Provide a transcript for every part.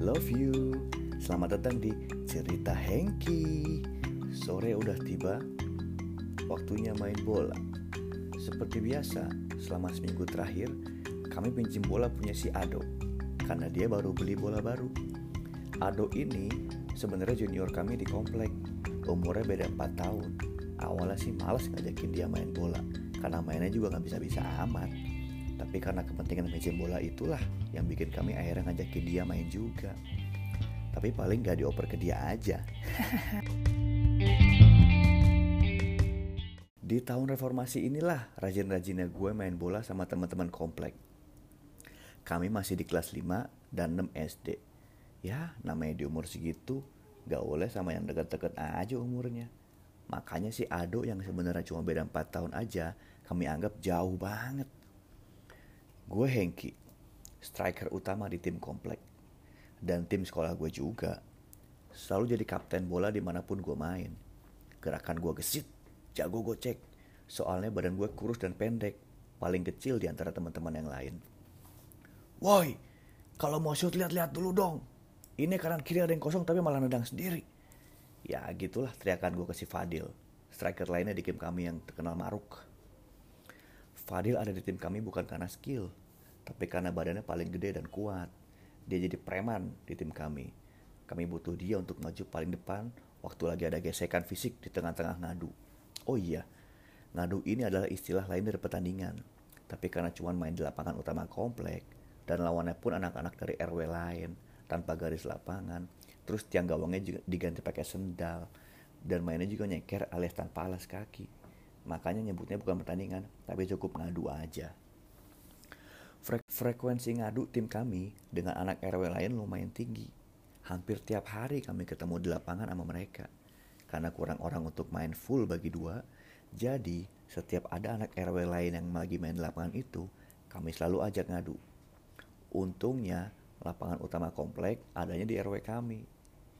Love you. Selamat datang di Cerita Hengki. Sore udah tiba. Waktunya main bola. Seperti biasa, selama seminggu terakhir, kami pinjam bola punya si Ado. Karena dia baru beli bola baru. Ado ini sebenarnya junior kami di komplek. Umurnya beda 4 tahun. Awalnya sih males ngajakin dia main bola. Karena mainnya juga nggak bisa-bisa amat tapi karena kepentingan meja bola itulah yang bikin kami akhirnya ngajakin dia main juga. Tapi paling gak dioper ke dia aja. Di tahun reformasi inilah rajin-rajinnya gue main bola sama teman-teman komplek. Kami masih di kelas 5 dan 6 SD. Ya, namanya di umur segitu, gak boleh sama yang deket-deket aja umurnya. Makanya si Ado yang sebenarnya cuma beda 4 tahun aja, kami anggap jauh banget. Gue Hengki, striker utama di tim komplek. Dan tim sekolah gue juga. Selalu jadi kapten bola di mana pun gue main. Gerakan gue gesit, jago gocek. Soalnya badan gue kurus dan pendek. Paling kecil di antara teman-teman yang lain. Woi, kalau mau shoot lihat-lihat dulu dong. Ini kanan kiri ada yang kosong tapi malah nedang sendiri. Ya gitulah teriakan gue ke si Fadil. Striker lainnya di tim kami yang terkenal maruk. Fadil ada di tim kami bukan karena skill, tapi karena badannya paling gede dan kuat. Dia jadi preman di tim kami. Kami butuh dia untuk maju paling depan waktu lagi ada gesekan fisik di tengah-tengah ngadu. Oh iya, ngadu ini adalah istilah lain dari pertandingan. Tapi karena cuma main di lapangan utama komplek, dan lawannya pun anak-anak dari RW lain, tanpa garis lapangan, terus tiang gawangnya juga diganti pakai sendal, dan mainnya juga nyeker alias tanpa alas kaki. Makanya nyebutnya bukan pertandingan, tapi cukup ngadu aja. Fre frekuensi ngadu tim kami dengan anak RW lain lumayan tinggi. Hampir tiap hari kami ketemu di lapangan sama mereka. Karena kurang orang untuk main full bagi dua, jadi setiap ada anak RW lain yang lagi main di lapangan itu, kami selalu ajak ngadu. Untungnya, lapangan utama komplek adanya di RW kami.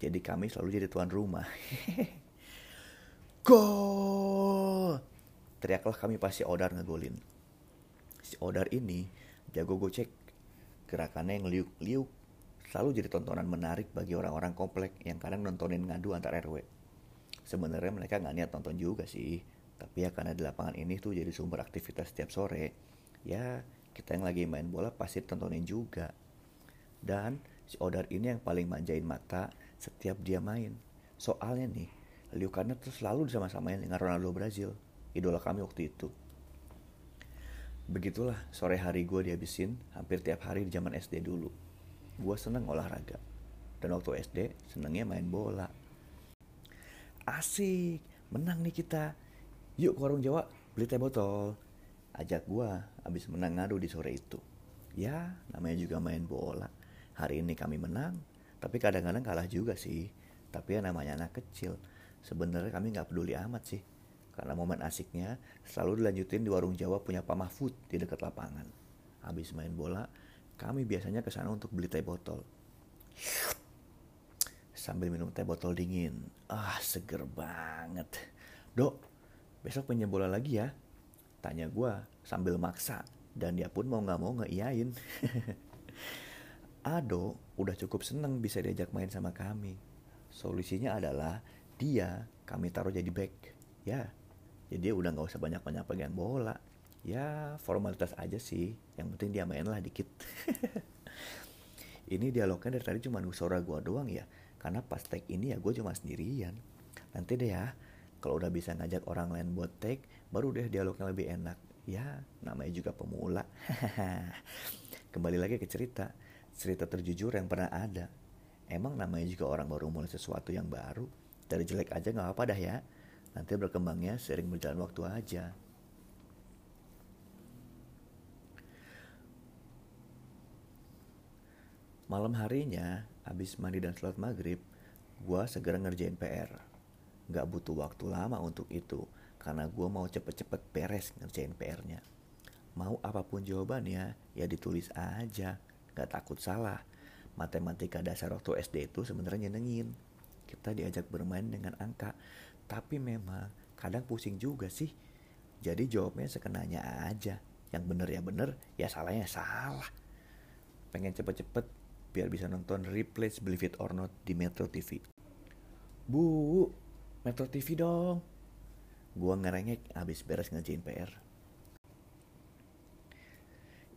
Jadi kami selalu jadi tuan rumah. Gol! Teriaklah kami pasti Odar ngegolin. Si Odar ini jago gocek. Gerakannya yang liuk-liuk. Selalu jadi tontonan menarik bagi orang-orang komplek yang kadang nontonin ngadu antar RW. Sebenarnya mereka nggak niat nonton juga sih. Tapi ya karena di lapangan ini tuh jadi sumber aktivitas setiap sore. Ya kita yang lagi main bola pasti tontonin juga. Dan si Odar ini yang paling manjain mata setiap dia main. Soalnya nih, liukannya tuh selalu disama-samain dengan Ronaldo Brazil. Idola kami waktu itu. Begitulah sore hari gue dihabisin hampir tiap hari di zaman SD dulu. Gue seneng olahraga. Dan waktu SD senengnya main bola. Asik, menang nih kita. Yuk ke warung Jawa, beli teh botol. Ajak gue abis menang ngadu di sore itu. Ya, namanya juga main bola. Hari ini kami menang, tapi kadang-kadang kalah juga sih. Tapi ya namanya anak kecil. Sebenarnya kami nggak peduli amat sih karena momen asiknya selalu dilanjutin di warung Jawa punya Pak Mahfud di dekat lapangan. Habis main bola, kami biasanya ke sana untuk beli teh botol. Sambil minum teh botol dingin. Ah, seger banget. Dok, besok pinjam bola lagi ya? Tanya gue sambil maksa. Dan dia pun mau gak mau ngeiyain. Ado udah cukup seneng bisa diajak main sama kami. Solusinya adalah dia kami taruh jadi back. Ya, jadi dia udah nggak usah banyak-banyak pegang bola. Ya formalitas aja sih. Yang penting dia main lah dikit. Ini dialognya dari tadi cuma suara gue doang ya. Karena pas tag ini ya gue cuma sendirian. Nanti deh ya kalau udah bisa ngajak orang lain buat tag baru deh dialognya lebih enak. Ya namanya juga pemula. Kembali lagi ke cerita. Cerita terjujur yang pernah ada. Emang namanya juga orang baru mulai sesuatu yang baru. Dari jelek aja nggak apa-apa dah ya Nanti berkembangnya sering berjalan waktu aja. Malam harinya, abis mandi dan sholat maghrib, gue segera ngerjain PR. Gak butuh waktu lama untuk itu, karena gue mau cepet-cepet beres ngerjain PR-nya. Mau apa pun jawabannya, ya ditulis aja, gak takut salah. Matematika dasar waktu SD itu sebenarnya nyenengin. Kita diajak bermain dengan angka, tapi memang kadang pusing juga sih. Jadi jawabnya sekenanya aja. Yang bener ya bener, ya salahnya salah. Pengen cepet-cepet biar bisa nonton replays Believe It or Not di Metro TV. Bu, Metro TV dong. Gua ngerengek abis beres ngerjain PR.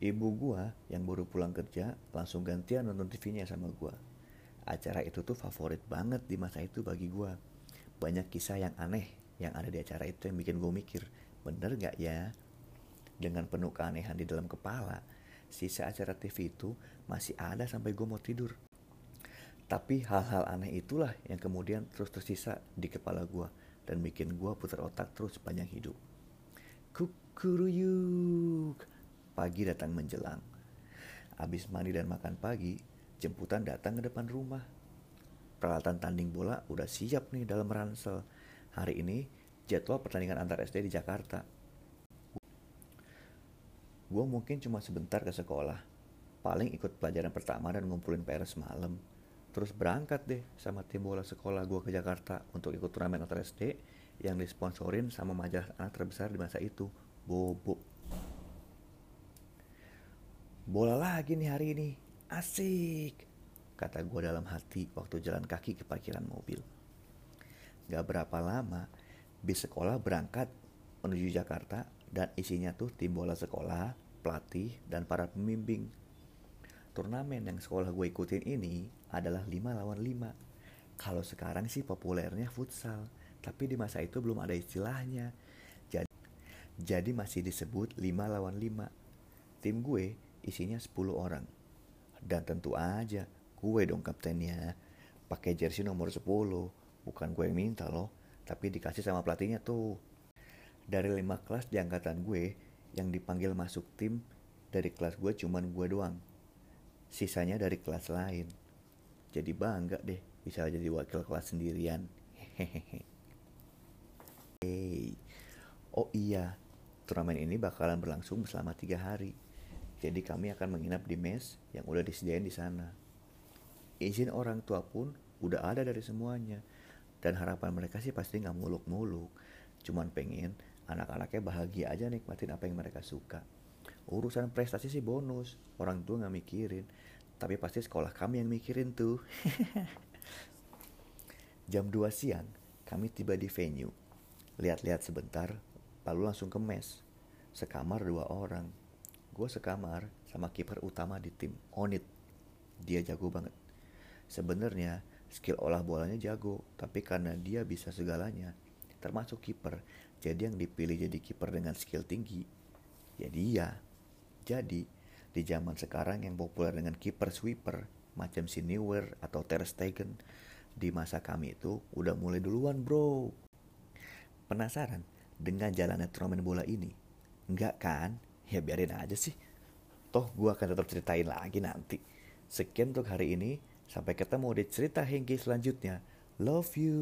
Ibu gua yang baru pulang kerja langsung gantian nonton TV-nya sama gua. Acara itu tuh favorit banget di masa itu bagi gua. Banyak kisah yang aneh yang ada di acara itu yang bikin gua mikir, bener gak ya? Dengan penuh keanehan di dalam kepala, sisa acara TV itu masih ada sampai gue mau tidur. Tapi hal-hal aneh itulah yang kemudian terus tersisa di kepala gue dan bikin gue putar otak terus sepanjang hidup. Kukuruyuk. Pagi datang menjelang. Abis mandi dan makan pagi, jemputan datang ke depan rumah. Peralatan tanding bola udah siap nih dalam ransel. Hari ini jadwal pertandingan antar SD di Jakarta gue mungkin cuma sebentar ke sekolah. Paling ikut pelajaran pertama dan ngumpulin PR semalam. Terus berangkat deh sama tim bola sekolah gue ke Jakarta untuk ikut turnamen antar SD yang disponsorin sama majalah anak terbesar di masa itu, Bobo. Bola lagi nih hari ini, asik, kata gue dalam hati waktu jalan kaki ke parkiran mobil. Gak berapa lama, bis sekolah berangkat menuju Jakarta dan isinya tuh tim bola sekolah, pelatih, dan para pembimbing. Turnamen yang sekolah gue ikutin ini adalah 5 lawan 5. Kalau sekarang sih populernya futsal, tapi di masa itu belum ada istilahnya. Jadi, jadi masih disebut 5 lawan 5. Tim gue isinya 10 orang. Dan tentu aja gue dong kaptennya. Pakai jersey nomor 10. Bukan gue yang minta loh, tapi dikasih sama pelatihnya tuh. Dari lima kelas di angkatan gue, yang dipanggil masuk tim dari kelas gue cuman gue doang. Sisanya dari kelas lain. Jadi bangga deh bisa jadi wakil kelas sendirian. Hehehe. Hey. Oh iya, turnamen ini bakalan berlangsung selama tiga hari. Jadi kami akan menginap di mes yang udah disediain di sana. Izin orang tua pun udah ada dari semuanya. Dan harapan mereka sih pasti nggak muluk-muluk. Cuman pengen anak-anaknya bahagia aja nikmatin apa yang mereka suka. Urusan prestasi sih bonus, orang tua nggak mikirin. Tapi pasti sekolah kami yang mikirin tuh. Jam 2 siang, kami tiba di venue. Lihat-lihat sebentar, lalu langsung ke mes. Sekamar dua orang. Gue sekamar sama kiper utama di tim, Onit. Dia jago banget. Sebenarnya skill olah bolanya jago, tapi karena dia bisa segalanya, termasuk kiper, jadi yang dipilih jadi kiper dengan skill tinggi, ya dia. Jadi, di zaman sekarang yang populer dengan kiper sweeper, macam si Neuer atau Ter Stegen, di masa kami itu udah mulai duluan bro. Penasaran dengan jalannya turnamen bola ini? Enggak kan? Ya biarin aja sih. Toh gue akan tetap ceritain lagi nanti. Sekian untuk hari ini. Sampai ketemu di cerita Hengki selanjutnya. Love you.